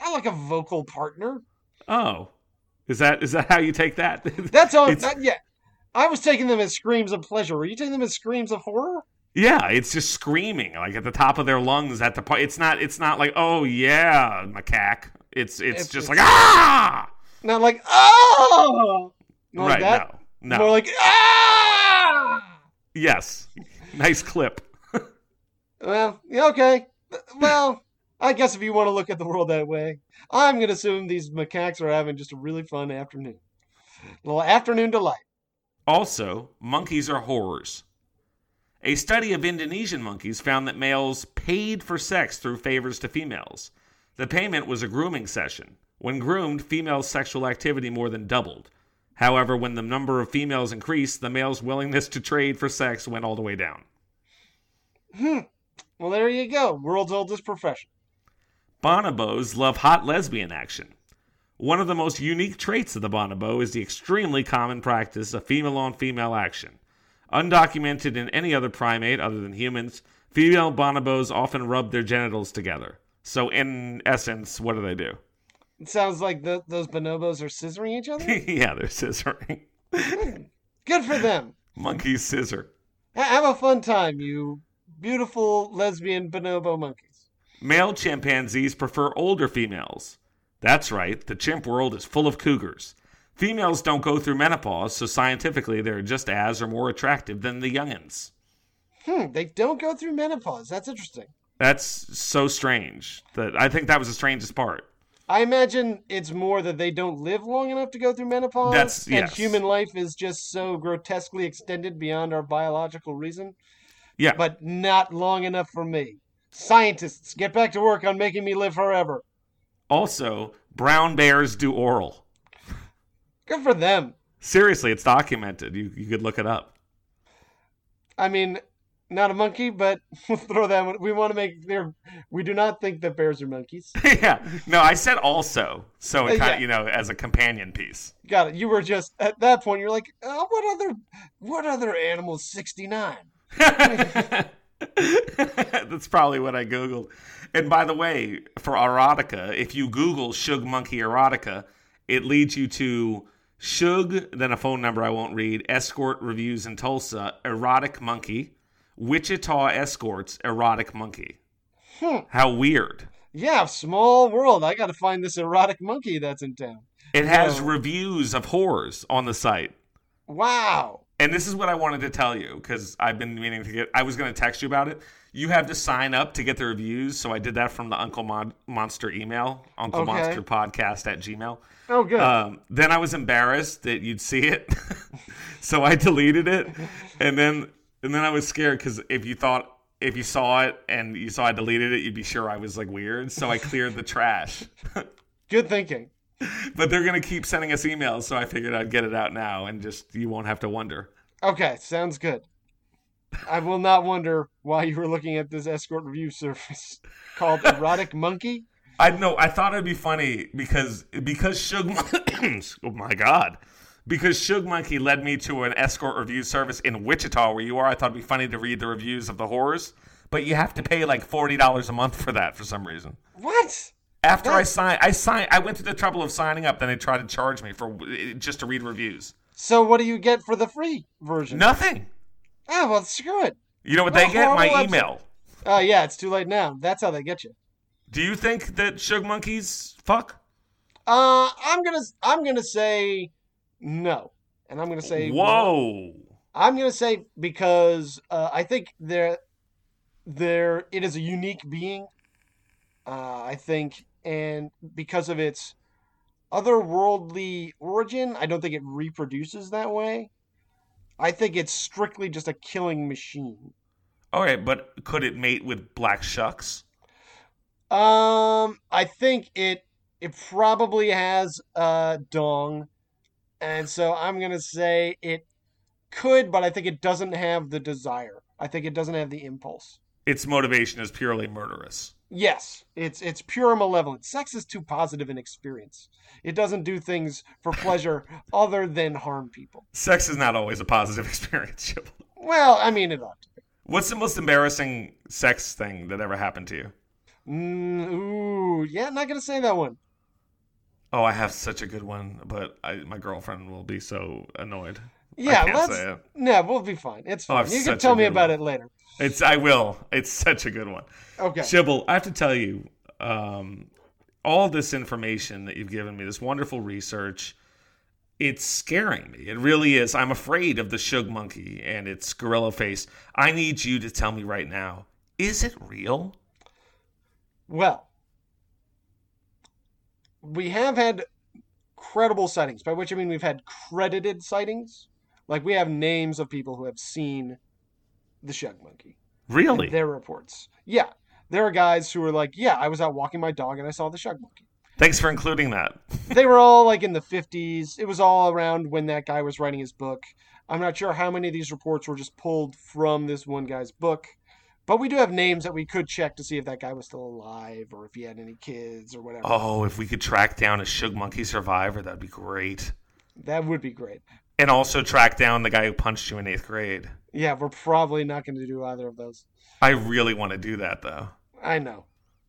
I like a vocal partner. Oh, is that is that how you take that? That's all. Not yet. I was taking them as screams of pleasure. Were you taking them as screams of horror? Yeah, it's just screaming like at the top of their lungs at the part. It's not. It's not like oh yeah, macaque. It's it's, It's- just it's- like ah. Not like oh, Not like right? that. No, no. More like ah. Yes. Nice clip. Well, yeah, okay. Well, I guess if you want to look at the world that way, I'm going to assume these macaques are having just a really fun afternoon. A little afternoon delight. Also, monkeys are whores. A study of Indonesian monkeys found that males paid for sex through favors to females. The payment was a grooming session. When groomed, female sexual activity more than doubled. However, when the number of females increased, the male's willingness to trade for sex went all the way down. Hmm. Well, there you go. World's oldest profession. Bonobos love hot lesbian action. One of the most unique traits of the bonobo is the extremely common practice of female on female action. Undocumented in any other primate other than humans, female bonobos often rub their genitals together. So, in essence, what do they do? It sounds like the, those bonobos are scissoring each other. yeah, they're scissoring. Good for them. Monkeys scissor. Ha- Have a fun time, you beautiful lesbian bonobo monkeys. Male chimpanzees prefer older females. That's right, the chimp world is full of cougars. Females don't go through menopause, so scientifically they're just as or more attractive than the youngins. Hmm, they don't go through menopause. That's interesting. That's so strange. That I think that was the strangest part. I imagine it's more that they don't live long enough to go through menopause, That's- and yes. human life is just so grotesquely extended beyond our biological reason. Yeah. But not long enough for me. Scientists, get back to work on making me live forever. Also, brown bears do oral. Good for them. Seriously, it's documented. You you could look it up. I mean, not a monkey, but we'll throw that one. We want to make clear we do not think that bears are monkeys. yeah. No, I said also, so it Uh, kind yeah. of, you know, as a companion piece. Got it. You were just at that point. You're like, oh, what other, what other animals? Sixty nine. That's probably what I googled. And by the way, for erotica, if you Google Shug Monkey erotica, it leads you to Shug, then a phone number I won't read, escort reviews in Tulsa, erotic monkey, Wichita escorts, erotic monkey. Hmm. How weird. Yeah, small world. I got to find this erotic monkey that's in town. It has reviews of whores on the site. Wow. And this is what I wanted to tell you because I've been meaning to get. I was going to text you about it. You have to sign up to get the reviews, so I did that from the Uncle Mon- Monster email, Uncle Okay. Monster Podcast at Gmail. Oh, good. Um, then I was embarrassed that you'd see it, so I deleted it, and then and then I was scared because if you thought if you saw it and you saw I deleted it, you'd be sure I was like weird. So I cleared the trash. good thinking. but they're gonna keep sending us emails, so I figured I'd get it out now, and just you won't have to wonder. Okay, sounds good. I will not wonder why you were looking at this escort review service called Erotic Monkey. I know. I thought it'd be funny because because Shug. Oh my god! Because Shug Monkey led me to an escort review service in Wichita, where you are. I thought it'd be funny to read the reviews of the horrors, but you have to pay like forty dollars a month for that for some reason. What? After I signed, I signed. I went through the trouble of signing up. Then they tried to charge me for eh, just to read reviews. So what do you get for the free version? Nothing. Ah, well, screw it. You know what What they get? My horrible email. Oh, yeah, it's too late now. That's how they get you. Do you think that Shug Monkeys fuck? Uh, I'm gonna, I'm gonna say no, and I'm gonna say Whoa. I'm gonna say because uh, I think there, there it is a unique being. Uh, I think, and because of its otherworldly origin, I don't think it reproduces that way. I think it's strictly just a killing machine. Okay, but could it mate with black shucks? Um, I think it it probably has a dong, and so I'm gonna say it could, but I think it doesn't have the desire. I think it doesn't have the impulse. Its motivation is purely murderous. Yes, it's it's pure malevolence. Sex is too positive an experience. It doesn't do things for pleasure other than harm people. Sex is not always a positive experience. Well, I mean it ought to. be. What's the most embarrassing sex thing that ever happened to you? Mm, ooh, yeah, not gonna say that one. Oh, I have such a good one, but I, my girlfriend will be so annoyed. Yeah, let's. No, we'll be fine. It's Oh, fine. it's you can tell me about one. it later. It's I will. It's such a good one. Okay. Shibble, I have to tell you, um, all this information that you've given me, this wonderful research, it's scaring me. It really is. I'm afraid of the Shug Monkey and its gorilla face. I need you to tell me right now: is it real? Well, we have had credible sightings, by which I mean we've had credited sightings Like we have names of people who have seen the Shug Monkey. Really? and Their reports. Yeah. There are guys who are like, yeah, I was out walking my dog and I saw the Shug Monkey. Thanks for including that. they were all like in the 50s. It was all around when that guy was writing his book. I'm not sure how many of these reports were just pulled from this one guy's book, but we do have names that we could check to see if that guy was still alive or if he had any kids or whatever. Oh, if we could track down a Shug Monkey survivor, that'd be great. That would be great. And also track down the guy who punched you in eighth grade. Yeah, we're probably not going to do either of those. I really want to do that though. I know.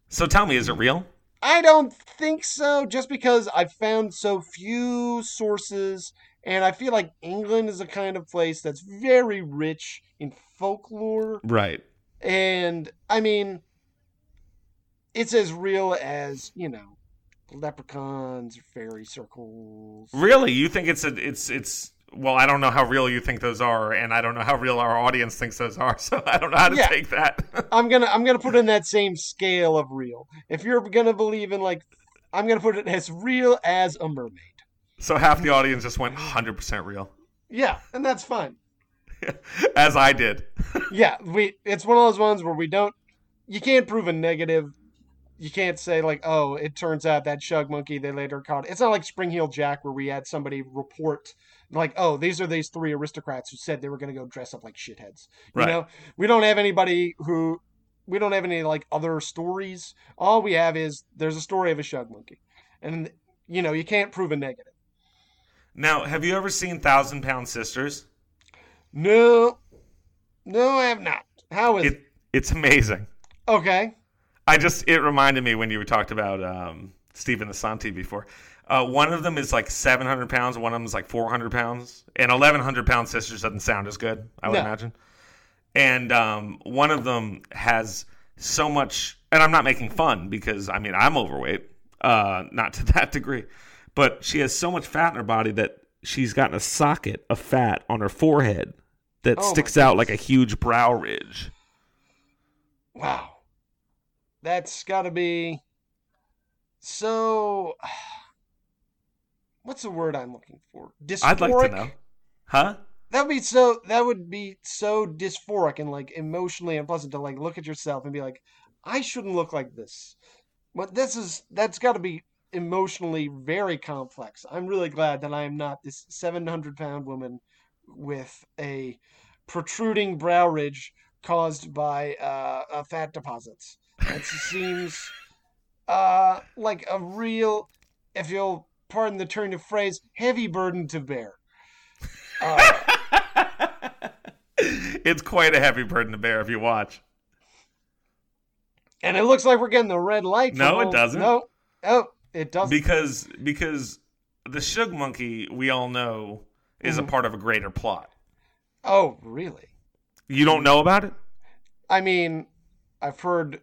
So tell me, is it real? I don't think so, just because I've found so few sources, and I feel like England is a kind of place that's very rich in folklore. Right. And I mean, it's as real as you know, leprechauns, or fairy circles. Really? You think it's a it's it's well, I don't know how real you think those are, and I don't know how real our audience thinks those are, so I don't know how to Yeah. take that. I'm gonna I'm gonna put in that same scale of real. If you're gonna believe in like, I'm gonna put it as real as a mermaid. so half the audience just went 100% real, Yeah, and that's fine. as I did. Yeah, we it's one of those ones where we don't you can't prove a negative. You can't say like, oh, it turns out that Shug monkey they later caught. It's not like Spring Heel Jack where we had somebody report like, oh, these are these three aristocrats who said they were going to go dress up like shitheads. You Right. know, we don't have anybody who we don't have any like other stories. All we have is there's a story of a Shug monkey, and you know you can't prove a negative. Now, have you ever seen Thousand Pound Sisters? No, no, I have not. How is it? It it's amazing. Okay. I just it reminded me when you talked about um, Stephen the Santi before. Uh, one of them is like 700 pounds, one of them is like 400 pounds, and 1100 pound sisters doesn't sound as good, I would No. imagine. And um, one of them has so much, and I'm not making fun because I mean I'm overweight, uh, not to that degree, but she has so much fat in her body that she's gotten a socket of fat on her forehead that Oh sticks out like a huge brow ridge. Wow. That's got to be so. What's the word I'm looking for? Dysphoric. I'd like to know, huh? That would be so. That would be so dysphoric and like emotionally unpleasant to like look at yourself and be like, I shouldn't look like this. But this is that's got to be emotionally very complex. I'm really glad that I am not this 700 pound woman with a protruding brow ridge caused by uh, uh, fat deposits. That seems uh, like a real, if you'll pardon the turn of phrase, heavy burden to bear. Uh, it's quite a heavy burden to bear if you watch. and it looks like we're getting the red light. No, it doesn't. No, oh, it doesn't. Because because the Shug monkey we all know is Mm-hmm. a part of a greater plot. oh, really? You don't know about it? I mean, I've heard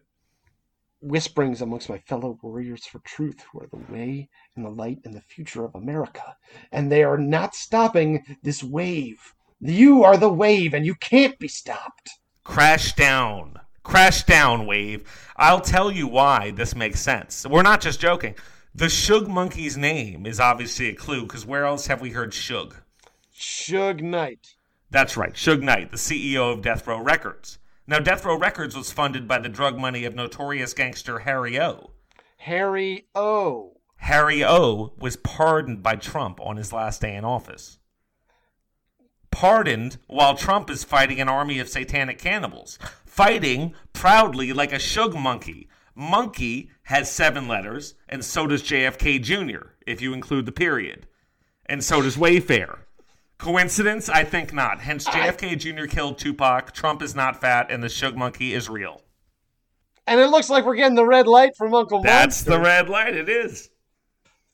whisperings amongst my fellow warriors for truth who are the way and the light and the future of America. And they are not stopping this wave. You are the wave and you can't be stopped. Crash down. Crash down, wave. I'll tell you why this makes sense. We're not just joking. The Shug monkey's name is obviously a clue because where else have we heard Shug? Suge Knight. That's right, Suge Knight, the CEO of Death Row Records. Now, Death Row Records was funded by the drug money of notorious gangster Harry O. Harry O. Harry O was pardoned by Trump on his last day in office. Pardoned while Trump is fighting an army of satanic cannibals, fighting proudly like a shug monkey. Monkey has seven letters, and so does JFK Jr., if you include the period. And so does Wayfair. Coincidence? I think not. Hence, JFK Jr. killed Tupac, Trump is not fat, and the shug monkey is real. And it looks like we're getting the red light from Uncle That's Monster. the red light, it is.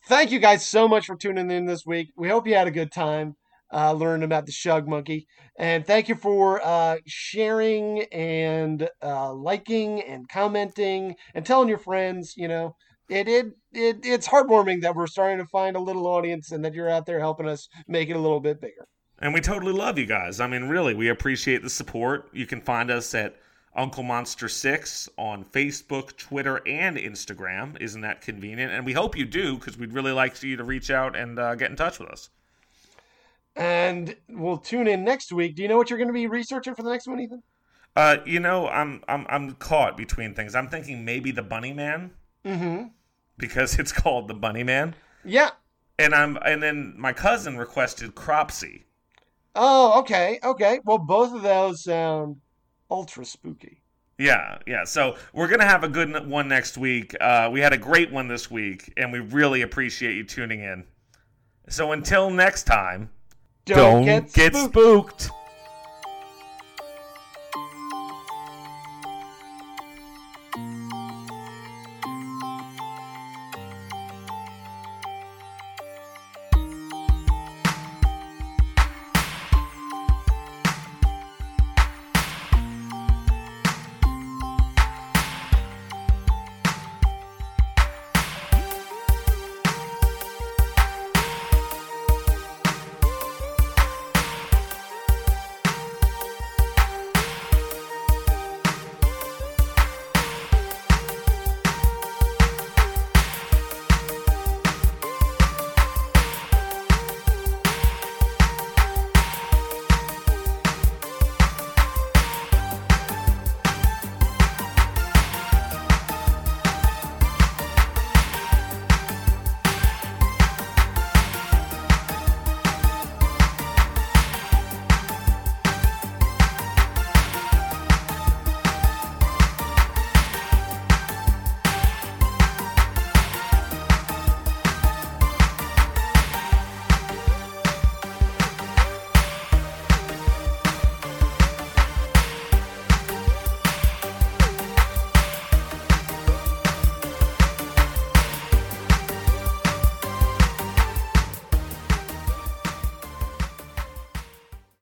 Thank you guys so much for tuning in this week. We hope you had a good time uh, learning about the Shug Monkey. And thank you for uh, sharing and uh, liking and commenting and telling your friends. You know, it, it it it's heartwarming that we're starting to find a little audience and that you're out there helping us make it a little bit bigger. And we totally love you guys. I mean, really, we appreciate the support. You can find us at Uncle Monster 6 on Facebook, Twitter, and Instagram. Isn't that convenient? And we hope you do because we'd really like for you to reach out and uh, get in touch with us. And we'll tune in next week. Do you know what you're going to be researching for the next one, Ethan? Uh, you know, I'm I'm I'm caught between things. I'm thinking maybe the Bunny Man Mm-hmm. because it's called the Bunny Man, Yeah. and I'm and then my cousin requested Cropsy. Oh, okay, okay. Well, both of those sound ultra spooky. Yeah, yeah. So we're gonna have a good one next week. Uh, we had a great one this week, and we really appreciate you tuning in. So until next time, Don't, get, spooked. spooked.